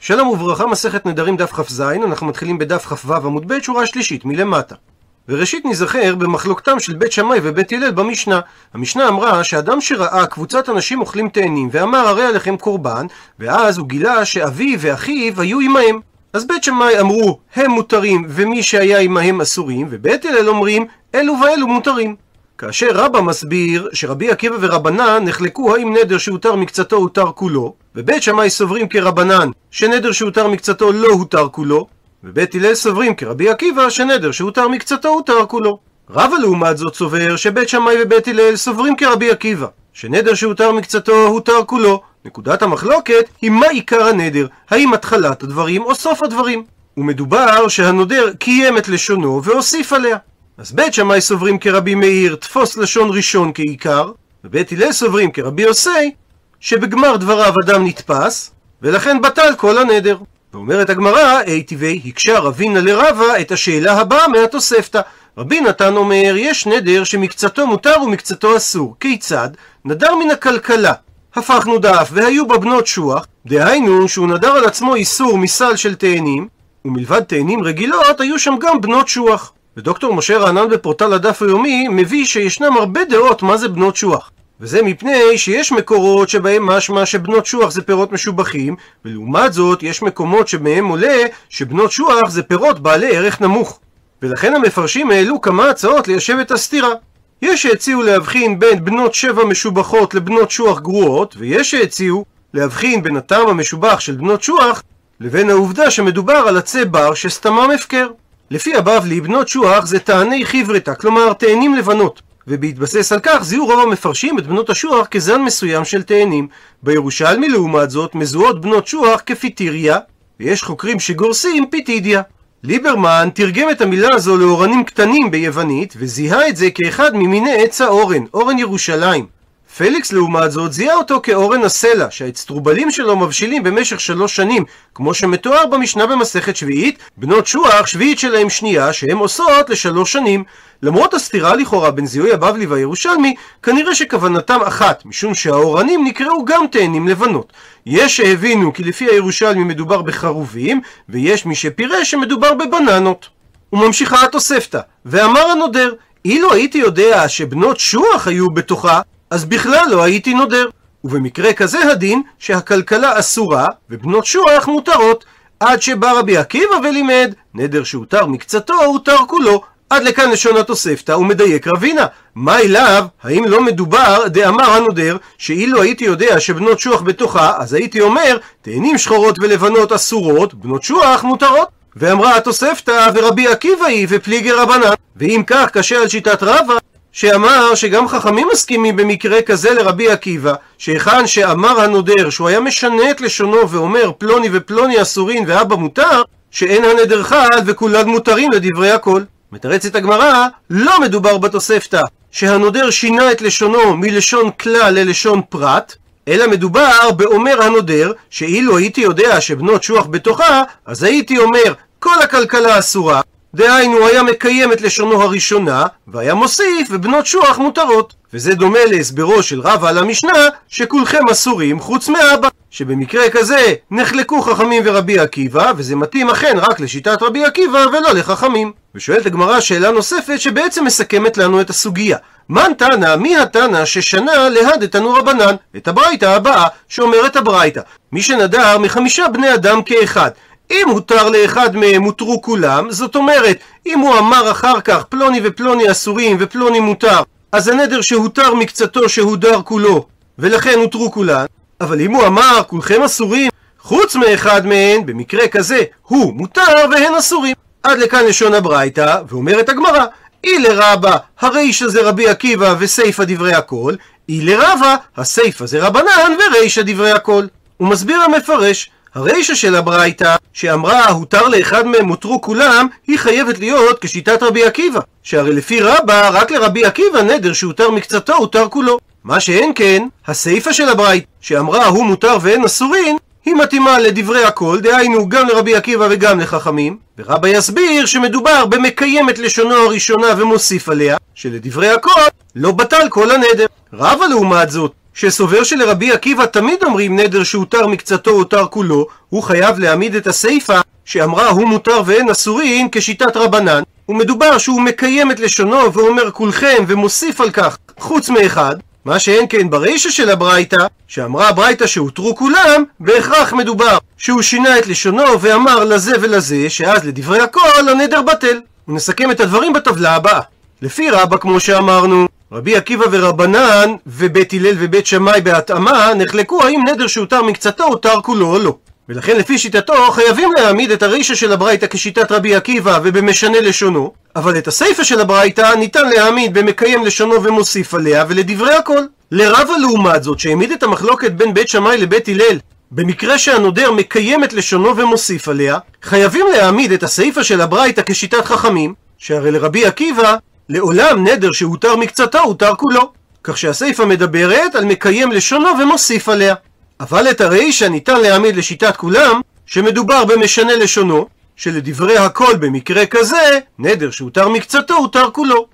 שלום וברכה, מסכת נדרים דף כ"ז, אנחנו מתחילים בדף כ"ו עמוד ב', שורה שלישית, מלמטה. וראשית ניזכר במחלוקתם של בית שמאי ובית הלל במשנה. המשנה אמרה שאדם שראה קבוצת אנשים אוכלים תאנים ואמר הרי עליכם קורבן, ואז הוא גילה שאביו ואחיו היו עמהם. אז בית שמאי אמרו הם מותרים ומי שהיה עמהם אסורים, ובית הלל אומרים אלו ואלו מותרים. כאשר רבא מסביר שרבי עקיבא ורבנן נחלקו האם נדר שהותר מקצתו הותר כולו, ובית שמאי סוברים כרבנן שנדר שהותר מקצתו לא הותר כולו, ובית הלל סוברים כרבי עקיבא שנדר שהותר מקצתו הותר כולו. רבא לעומת זאת סובר שבית שמאי ובית הלל סוברים כרבי עקיבא, שנדר שהותר מקצתו הותר כולו. נקודת המחלוקת היא מה עיקר הנדר, האם התחלת הדברים או סוף הדברים. ומדובר שהנודר קיים את לשונו והוסיף עליה. אז בית שמאי סוברים כרבי מאיר תפוס לשון ראשון כעיקר, ובית הלל סוברים כרבי יוסי שבגמר דבריו אדם נתפס, ולכן בטל כל הנדר. ואומרת הגמרא, אי טבעי, הקשה רבינה לרבה את השאלה הבאה מהתוספתא. רבי נתן אומר, יש נדר שמקצתו מותר ומקצתו אסור. כיצד? נדר מן הכלכלה. הפכנו דף, והיו בה בנות שוח, דהיינו שהוא נדר על עצמו איסור מסל של תאנים, ומלבד תאנים רגילות, היו שם גם בנות שוח. ודוקטור משה רענן בפורטל הדף היומי מביא שישנם הרבה דעות מה זה בנות שוח. וזה מפני שיש מקורות שבהם משמע שבנות שוח זה פירות משובחים, ולעומת זאת יש מקומות שבהם עולה שבנות שוח זה פירות בעלי ערך נמוך. ולכן המפרשים העלו כמה הצעות ליישב את הסתירה. יש שהציעו להבחין בין בנות שבע משובחות לבנות שוח גרועות, ויש שהציעו להבחין בין הטעם המשובח של בנות שוח לבין העובדה שמדובר על עצי בר שסתמם הפקר. לפי הבבלי, בנות שוח זה תעני חיברתא, כלומר תאנים לבנות. ובהתבסס על כך זיהו רוב המפרשים את בנות השוח כזן מסוים של תאנים. בירושלמי לעומת זאת מזוהות בנות שוח כפיטיריה, ויש חוקרים שגורסים פיטידיה. ליברמן תרגם את המילה הזו לאורנים קטנים ביוונית, וזיהה את זה כאחד ממיני עץ האורן, אורן ירושלים. פליקס לעומת זאת זיהה אותו כאורן הסלע, שהאצטרובלים שלו מבשילים במשך שלוש שנים, כמו שמתואר במשנה במסכת שביעית, בנות שוח שביעית שלהם שנייה, שהן עושות לשלוש שנים. למרות הסתירה לכאורה בין זיהוי הבבלי והירושלמי, כנראה שכוונתם אחת, משום שהאורנים נקראו גם תאנים לבנות. יש שהבינו כי לפי הירושלמי מדובר בחרובים, ויש מי שפירש שמדובר בבננות. וממשיכה התוספתא, ואמר הנודר, אילו הייתי יודע שבנות שוח היו בתוכה, אז בכלל לא הייתי נודר. ובמקרה כזה הדין שהכלכלה אסורה ובנות שוח מותרות, עד שבא רבי עקיבא ולימד, נדר שהותר מקצתו הותר כולו. עד לכאן לשון התוספתא ומדייק רבינה. מה אליו? האם לא מדובר, דאמר הנודר, שאילו הייתי יודע שבנות שוח בתוכה, אז הייתי אומר, תאנים שחורות ולבנות אסורות, בנות שוח מותרות. ואמרה התוספתא, ורבי עקיבא היא, ופליגי רבנן. ואם כך, קשה על שיטת רבא, שאמר שגם חכמים מסכימים במקרה כזה לרבי עקיבא, שהיכן שאמר הנודר שהוא היה משנה את לשונו ואומר פלוני ופלוני אסורין ואבא מותר, שאין הנדר חד וכולן מותרים לדברי הכל. מתרצת הגמרא, לא מדובר בתוספתא, שהנודר שינה את לשונו מלשון כלל ללשון פרט, אלא מדובר באומר הנודר, שאילו הייתי יודע שבנות שוח בתוכה, אז הייתי אומר כל הכלכלה אסורה, דהיינו היה מקיים את לשונו הראשונה, והיה מוסיף ובנות שוח מותרות. וזה דומה להסברו של רבא על המשנה, שכולכם אסורים חוץ מאבא. שבמקרה כזה נחלקו חכמים ורבי עקיבא, וזה מתאים אכן רק לשיטת רבי עקיבא ולא לחכמים. ושואלת הגמרא שאלה נוספת שבעצם מסכמת לנו את הסוגיה. מן תנא, מי התנא ששנה להדתנו רבנן? את הברייתא הבאה שאומרת הברייתא. מי שנדר מחמישה בני אדם כאחד. אם הותר לאחד מהם הותרו כולם, זאת אומרת, אם הוא אמר אחר כך פלוני ופלוני אסורים ופלוני מותר, אז הנדר שהותר מקצתו שהודר כולו, ולכן הותרו כולן, אבל אם הוא אמר כולכם אסורים, חוץ מאחד מהן, במקרה כזה, הוא מותר והן אסורים. עד לכאן לשון הברייתא, ואומרת הגמרא, אי לרבה, הרישא זה רבי עקיבא וסיפא דברי הכל, אי לרבה, הסיפא זה רבנן ורישא דברי הכל. הוא מסביר המפרש, הרישא של הברייתא, שאמרה הותר לאחד מהם הותרו כולם, היא חייבת להיות כשיטת רבי עקיבא. שהרי לפי רבא, רק לרבי עקיבא נדר שהותר מקצתו, הותר כולו. מה שאין כן, הסיפא של הברייתא, שאמרה הוא מותר ואין אסורין, היא מתאימה לדברי הכל, דהיינו גם לרבי עקיבא וגם לחכמים, ורבא יסביר שמדובר במקיים את לשונו הראשונה ומוסיף עליה, שלדברי הכל לא בטל כל הנדר. רבא לעומת זאת, שסובר שלרבי עקיבא תמיד אומרים נדר שהותר מקצתו הותר כולו, הוא חייב להעמיד את הסיפא שאמרה הוא מותר ואין אסורין כשיטת רבנן, ומדובר שהוא מקיים את לשונו ואומר כולכם ומוסיף על כך חוץ מאחד, מה שאין כן ברישא של הברייתא, שאמרה הברייתא שהותרו כולם, בהכרח מדובר שהוא שינה את לשונו ואמר לזה ולזה, שאז לדברי הכל הנדר בטל. ונסכם את הדברים בטבלה הבאה. לפי רבא, כמו שאמרנו, רבי עקיבא ורבנן ובית הלל ובית שמאי בהתאמה נחלקו האם נדר שהותר מקצתו הותר כולו או לא. ולכן לפי שיטתו חייבים להעמיד את הרישא של הברייתא כשיטת רבי עקיבא ובמשנה לשונו, אבל את הסיפא של הברייתא ניתן להעמיד במקיים לשונו ומוסיף עליה ולדברי הכל. לרבה לעומת זאת שהעמיד את המחלוקת בין בית שמאי לבית הלל במקרה שהנודר מקיים את לשונו ומוסיף עליה, חייבים להעמיד את הסיפא של הברייתא כשיטת חכמים, שהרי לרבי עקיבא לעולם נדר שהותר מקצתו הותר כולו. כך שהסיפא מדברת על מקיים לשונו ומוסיף עליה. אבל את הרישא ניתן להעמיד לשיטת כולם, שמדובר במשנה לשונו, שלדברי הכל במקרה כזה, נדר שהותר מקצתו הותר כולו.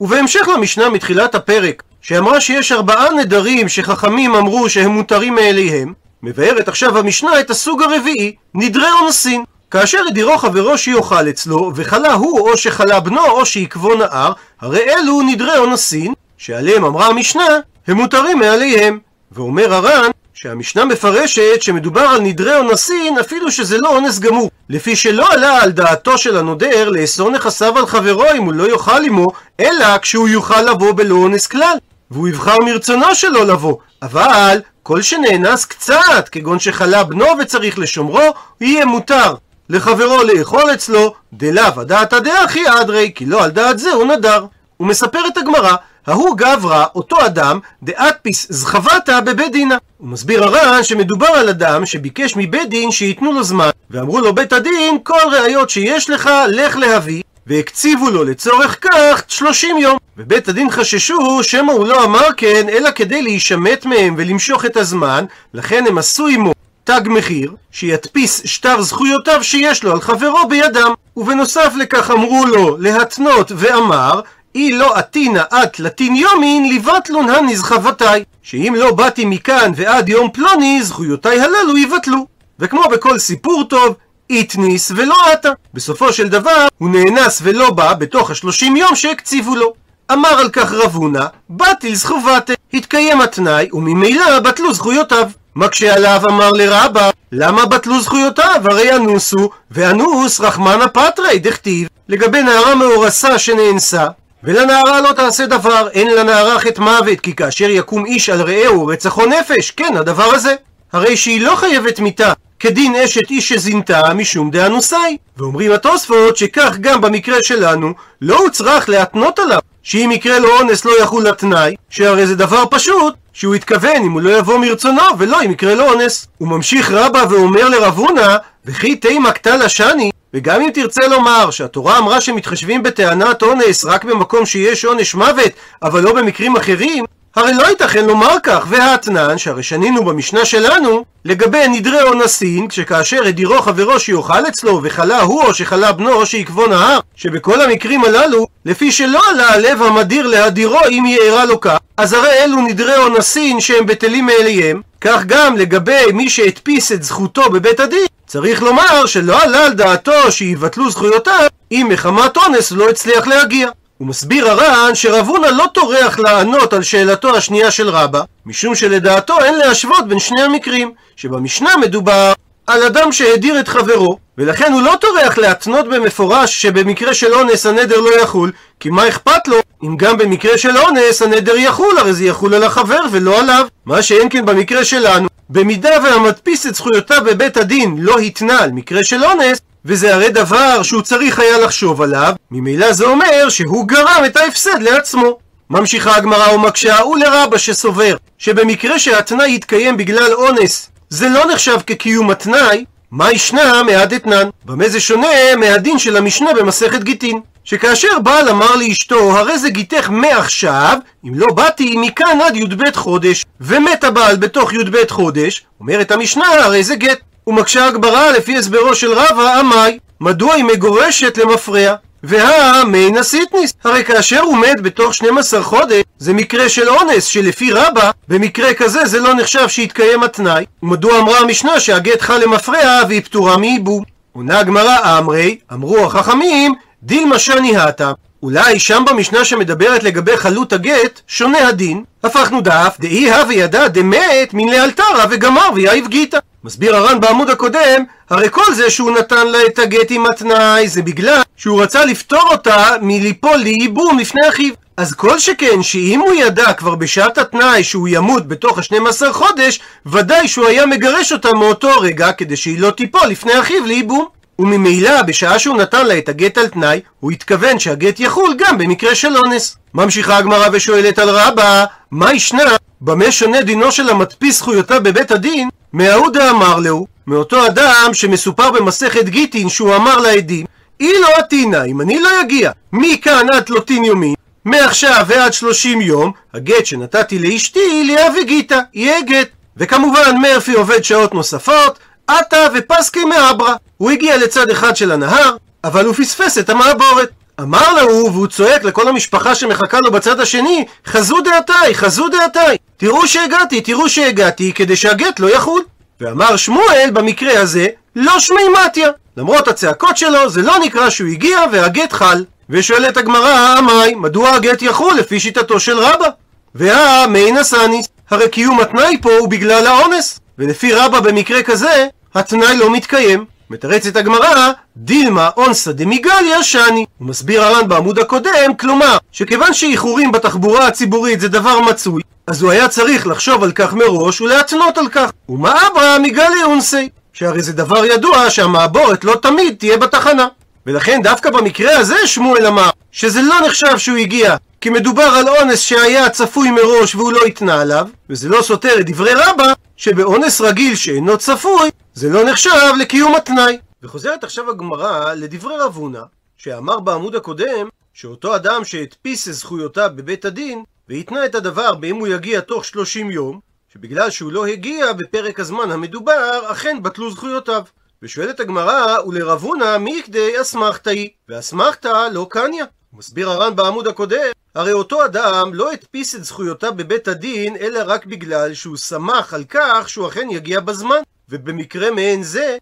ובהמשך למשנה מתחילת הפרק, שאמרה שיש ארבעה נדרים שחכמים אמרו שהם מותרים מאליהם, מבארת עכשיו המשנה את הסוג הרביעי, נדרי אונסין. כאשר הדירו חברו שיאכל אצלו, וחלה הוא או שחלה בנו או שעקבו נער, הרי אלו נדרי אונסין, שעליהם אמרה המשנה, הם מותרים מעליהם. ואומר הר"ן, שהמשנה מפרשת שמדובר על נדרי אונסין אפילו שזה לא אונס גמור, לפי שלא עלה על דעתו של הנודר לאסור נכסיו על חברו אם הוא לא יאכל עמו, אלא כשהוא יוכל לבוא בלא אונס כלל, והוא יבחר מרצונו שלא לבוא, אבל כל שנאנס קצת, כגון שחלה בנו וצריך לשומרו, יהיה מותר. לחברו לאכול אצלו, דלאו אדעתא דהכי אדריה, כי לא על דעת זה הוא נדר. ומספרת הגמרא, ההוא גברא, אותו אדם, דאתפיס זכוותא בבי דינא. הוא מסביר הר"ן שמדובר על אדם שביקש מבית דין שייתנו לו זמן, ואמרו לו בית הדין, כל ראיות שיש לך, לך להביא, והקציבו לו לצורך כך 30 יום. ובית הדין חששו שמא הוא לא אמר כן, אלא כדי להישמט מהם ולמשוך את הזמן, לכן הם עשו עמו תג מחיר, שידפיס שטר זכויותיו שיש לו על חברו בידם. ובנוסף לכך אמרו לו להתנות ואמר, אי לא עתינא את לטין יומין לבטלון הנזכבתי, שאם לא באתי מכאן ועד יום פלוני, זכויותיי הללו יבטלו. וכמו בכל סיפור טוב, איתניס ולא עתה. בסופו של דבר, הוא נאנס ולא בא בתוך השלושים יום שהקציבו לו. אמר על כך רב הונא, בטיל זכובתה, התקיים התנאי, וממילא בטלו זכויותיו. מקשה עליו אמר לרבא, למה בטלו זכויותיו? הרי אנוסו, ואנוס רחמנא פטרי, דכתיב, לגבי נערה מאורסה שנאנסה, ולנערה לא תעשה דבר, אין לנערה חטא מוות, כי כאשר יקום איש על רעהו רצחו נפש, כן, הדבר הזה. הרי שהיא לא חייבת מיתה, כדין אשת איש שזינתה משום דאנוסאי. ואומרים התוספות שכך גם במקרה שלנו, לא הוצרך להתנות עליו, שאם יקרה לו אונס לא יחול התנאי, שהרי זה דבר פשוט, שהוא התכוון אם הוא לא יבוא מרצונו, ולא אם יקרה לו אונס. הוא ממשיך רבה ואומר לרב הונא, וכי תימא קטלה שני, וגם אם תרצה לומר שהתורה אמרה שמתחשבים בטענת אונס רק במקום שיש עונש מוות, אבל לא במקרים אחרים, הרי לא ייתכן לומר כך, והאתנן, שהרי שנינו במשנה שלנו, לגבי נדרי אונסין, כשכאשר הדירו חברו שיאכל אצלו, וחלה הוא או שחלה בנו או שיקבו נהר, שבכל המקרים הללו, לפי שלא עלה הלב המדיר להדירו אם יארע לו כך, אז הרי אלו נדרי אונסין שהם בטלים מאליהם, כך גם לגבי מי שהדפיס את זכותו בבית הדין, צריך לומר שלא עלה על דעתו שיבטלו זכויותיו אם מחמת אונס לא הצליח להגיע. הוא מסביר הר"ן שרב הונא לא טורח לענות על שאלתו השנייה של רבא, משום שלדעתו אין להשוות בין שני המקרים, שבמשנה מדובר על אדם שהדיר את חברו, ולכן הוא לא טורח להתנות במפורש שבמקרה של אונס הנדר לא יחול, כי מה אכפת לו אם גם במקרה של אונס הנדר יחול, הרי זה יחול על החבר ולא עליו. מה שאין כן במקרה שלנו, במידה והמדפיס את זכויותיו בבית הדין לא התנה על מקרה של אונס, וזה הרי דבר שהוא צריך היה לחשוב עליו, ממילא זה אומר שהוא גרם את ההפסד לעצמו. ממשיכה הגמרא ומקשה, ולרבה שסובר שבמקרה שהתנאי יתקיים בגלל אונס, זה לא נחשב כקיום התנאי, מה ישנה מעד אתנן? במה זה שונה מהדין של המשנה במסכת גיטין? שכאשר בעל אמר לאשתו, הרי זה גיתך מעכשיו, אם לא באתי מכאן עד י"ב חודש, ומת הבעל בתוך י"ב חודש, אומרת המשנה, הרי זה גט. ומקשה הגברה לפי הסברו של רבא, עמי, מדוע היא מגורשת למפרע? והמיינה סיטניס. הרי כאשר הוא מת בתוך 12 חודש, זה מקרה של אונס, שלפי רבא, במקרה כזה זה לא נחשב שהתקיים התנאי. ומדוע אמרה המשנה שהגט חל למפרע והיא פטורה מייבום? עונה הגמרא אמרי, אמרו החכמים, דילמה שני הטה. אולי שם במשנה שמדברת לגבי חלות הגט, שונה הדין. הפכנו דף, דאי הווה ידע דמת מן לאלתרא וגמר ויאיב גיתא. מסביר הר"ן בעמוד הקודם, הרי כל זה שהוא נתן לה את הגט עם התנאי זה בגלל שהוא רצה לפטור אותה מליפול לייבום לפני אחיו. אז כל שכן שאם הוא ידע כבר בשעת התנאי שהוא ימות בתוך ה-12 חודש, ודאי שהוא היה מגרש אותה מאותו רגע כדי שהיא לא תיפול לפני אחיו לייבום. וממילא בשעה שהוא נתן לה את הגט על תנאי, הוא התכוון שהגט יחול גם במקרה של אונס. ממשיכה הגמרא ושואלת על רבא, מאי שנא? במה שונה דינו של המתפיס זכויותיו בבית הדין מההוא דאמר להו, מאותו אדם שמסופר במסכת גיטין שהוא אמר לעדים, אי לא עתינה, אם אני לא אגיע מכאן עד תלותין יומין, מעכשיו ועד שלושים יום, הגט שנתתי לאשתי לאה וגיטה, יהיה גט. וכמובן מרפי עובד שעות נוספות, עטה ופסקי מאברה. הוא הגיע לצד אחד של הנהר, אבל הוא פספס את המעבורת. אמר לו, והוא צועק לכל המשפחה שמחכה לו בצד השני, חזו דעתיי, חזו דעתיי. תראו שהגעתי, תראו שהגעתי, כדי שהגט לא יחול. ואמר שמואל, במקרה הזה, לא שמי מתיה. למרות הצעקות שלו, זה לא נקרא שהוא הגיע והגט חל. ושואלת הגמרא, מאי, מדוע הגט יחול לפי שיטתו של רבא? והא מי נסניס, הרי קיום התנאי פה הוא בגלל האונס. ולפי רבא במקרה כזה, התנאי לא מתקיים. מתרצת הגמרא, דילמה אונסא דמיגליה שני. הוא מסביר הר"ן בעמוד הקודם, כלומר, שכיוון שאיחורים בתחבורה הציבורית זה דבר מצוי, אז הוא היה צריך לחשוב על כך מראש ולהתנות על כך. ומה אברהם מגליה אונסי? שהרי זה דבר ידוע שהמעבורת לא תמיד תהיה בתחנה. ולכן דווקא במקרה הזה שמואל אמר שזה לא נחשב שהוא הגיע כי מדובר על אונס שהיה צפוי מראש והוא לא התנה עליו וזה לא סותר את דברי רבא שבאונס רגיל שאינו צפוי זה לא נחשב לקיום התנאי. וחוזרת עכשיו הגמרא לדברי רב הונא שאמר בעמוד הקודם שאותו אדם שהדפיס את זכויותיו בבית הדין והתנה את הדבר באם הוא יגיע תוך 30 יום שבגלל שהוא לא הגיע בפרק הזמן המדובר אכן בטלו זכויותיו ושואלת הגמרא, ולרב הונא מכדי אסמכתא היא, ואסמכתא לא קניא. מסביר הר"ן בעמוד הקודם, הרי אותו אדם לא הדפיס את זכויותיו בבית הדין, אלא רק בגלל שהוא שמח על כך שהוא אכן יגיע בזמן. ובמקרה מעין זה,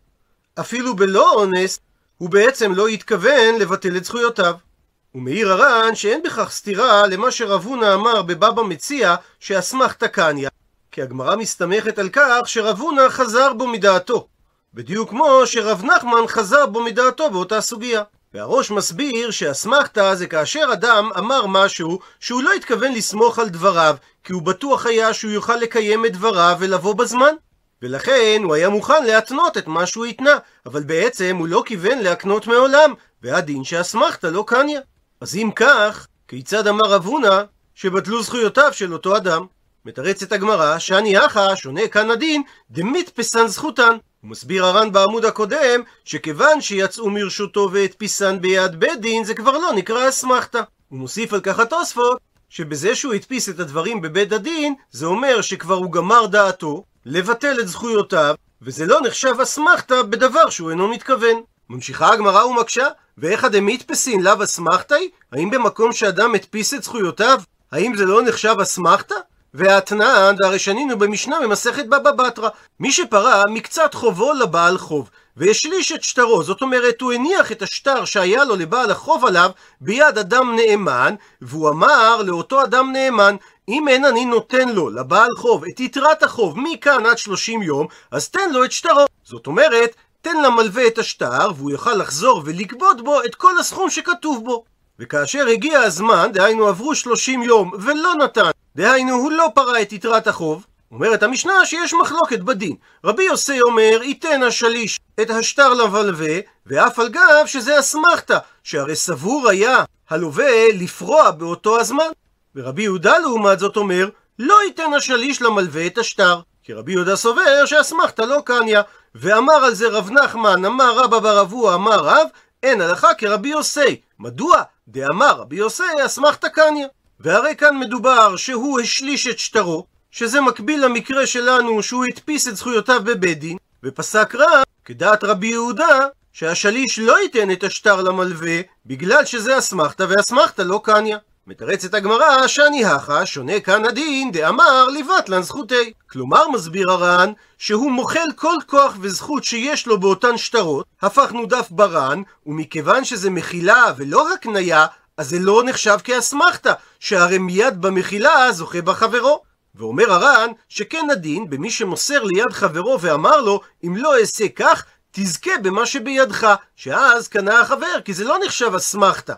אפילו בלא אונס, הוא בעצם לא התכוון לבטל את זכויותיו. ומעיר הר"ן שאין בכך סתירה למה שרב הונא אמר בבבא מציע שאסמכתא קניא, כי הגמרא מסתמכת על כך שרב הונא חזר בו מדעתו. בדיוק כמו שרב נחמן חזר בו מדעתו באותה סוגיה. והראש מסביר שאסמכתא זה כאשר אדם אמר משהו שהוא לא התכוון לסמוך על דבריו, כי הוא בטוח היה שהוא יוכל לקיים את דבריו ולבוא בזמן. ולכן הוא היה מוכן להתנות את מה שהוא התנה, אבל בעצם הוא לא כיוון להקנות מעולם, והדין שאסמכתא לא קניא. אז אם כך, כיצד אמר רב הונא שבטלו זכויותיו של אותו אדם? מתרצת הגמרא, שאני אחא, שונה כאן הדין, דמיתפסן זכותן. הוא מסביר הר"ן בעמוד הקודם, שכיוון שיצאו מרשותו והדפיסן ביד בית דין, זה כבר לא נקרא אסמכתא. הוא מוסיף על כך התוספות, שבזה שהוא הדפיס את הדברים בבית הדין, זה אומר שכבר הוא גמר דעתו, לבטל את זכויותיו, וזה לא נחשב אסמכתא בדבר שהוא אינו מתכוון. ממשיכה הגמרא ומקשה, ואיכא דמיתפסין לאו אסמכתאי? האם במקום שאדם הדפיס את זכויותיו, האם זה לא נחשב אסמכתא? והאתנן, והרי שנינו במשנה במסכת בבא בתרא, מי שפרע מקצת חובו לבעל חוב, והשליש את שטרו, זאת אומרת הוא הניח את השטר שהיה לו לבעל החוב עליו ביד אדם נאמן, והוא אמר לאותו אדם נאמן, אם אין אני נותן לו, לבעל חוב, את יתרת החוב מכאן עד 30 יום, אז תן לו את שטרו. זאת אומרת, תן למלווה את השטר, והוא יוכל לחזור ולגבות בו את כל הסכום שכתוב בו. וכאשר הגיע הזמן, דהיינו עברו 30 יום, ולא נתן דהיינו, הוא לא פרע את יתרת החוב. אומרת המשנה שיש מחלוקת בדין. רבי יוסי אומר, ייתן השליש את השטר למלווה, ואף על גב שזה אסמכתא, שהרי סבור היה הלווה לפרוע באותו הזמן. ורבי יהודה לעומת זאת אומר, לא ייתן השליש למלווה את השטר. כי רבי יהודה סובר שאסמכתא לא קניא. ואמר על זה רב נחמן, אמר רבא ברבוע, אמר רב, אין הלכה כרבי יוסי. מדוע? דאמר רבי יוסי, אסמכתא קניא. והרי כאן מדובר שהוא השליש את שטרו, שזה מקביל למקרה שלנו שהוא הדפיס את זכויותיו בבית דין, ופסק רב, כדעת רבי יהודה, שהשליש לא ייתן את השטר למלווה, בגלל שזה אסמכתא ואסמכתא לא קניה. מתרצת הגמרא, שאני הכא, שונה כאן הדין, דאמר לבטלן זכותי. כלומר, מסביר הר"ן, שהוא מוחל כל כוח וזכות שיש לו באותן שטרות, הפכנו דף בר"ן, ומכיוון שזה מחילה ולא הקניה, אז זה לא נחשב כאסמכתא, שהרי מיד במחילה זוכה בחברו. ואומר הר"ן, שכן הדין במי שמוסר ליד חברו ואמר לו, אם לא אעשה כך, תזכה במה שבידך, שאז קנה החבר, כי זה לא נחשב אסמכתא.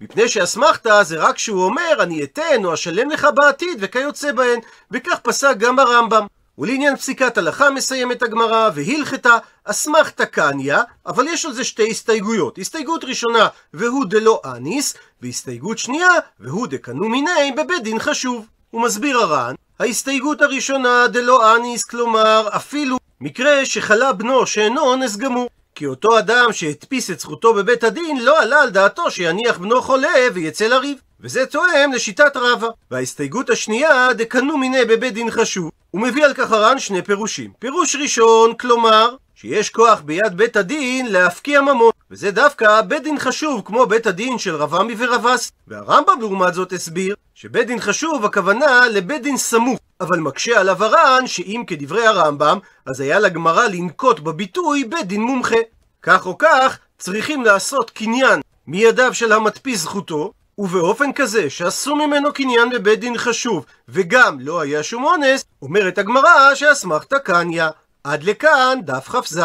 מפני שאסמכתא זה רק שהוא אומר, אני אתן או אשלם לך בעתיד וכיוצא בהן, וכך פסק גם הרמב"ם. ולעניין פסיקת הלכה מסיימת הגמרא, והלכתה אסמכתא קניא, אבל יש על זה שתי הסתייגויות. הסתייגות ראשונה, והוא דלא אניס, והסתייגות שנייה, והוא דקנו מיני בבית דין חשוב. הוא מסביר הר"ן, ההסתייגות הראשונה דלא אניס, כלומר, אפילו מקרה שחלה בנו שאינו אונס גמור. כי אותו אדם שהדפיס את זכותו בבית הדין לא עלה על דעתו שיניח בנו חולה ויצא לריב. וזה תואם לשיטת רבא. וההסתייגות השנייה, דקנו מיני בבית דין חשוב. הוא מביא על כך הר"ן שני פירושים. פירוש ראשון, כלומר, שיש כוח ביד בית הדין להפקיע ממון. וזה דווקא בית דין חשוב, כמו בית הדין של רב עמי ורב אסי. והרמב"ם לעומת זאת הסביר, שבית דין חשוב הכוונה לבית דין סמוך. אבל מקשה עליו הר"ן, שאם כדברי הרמב"ם, אז היה לגמרא לנקוט בביטוי בית דין מומחה. כך או כך, צריכים לעשות קניין מידיו של המדפיס זכותו, ובאופן כזה שעשו ממנו קניין בבית דין חשוב, וגם לא היה שום אונס, אומרת הגמרא שאסמכתא קניא. עד לכאן דף כ"ז.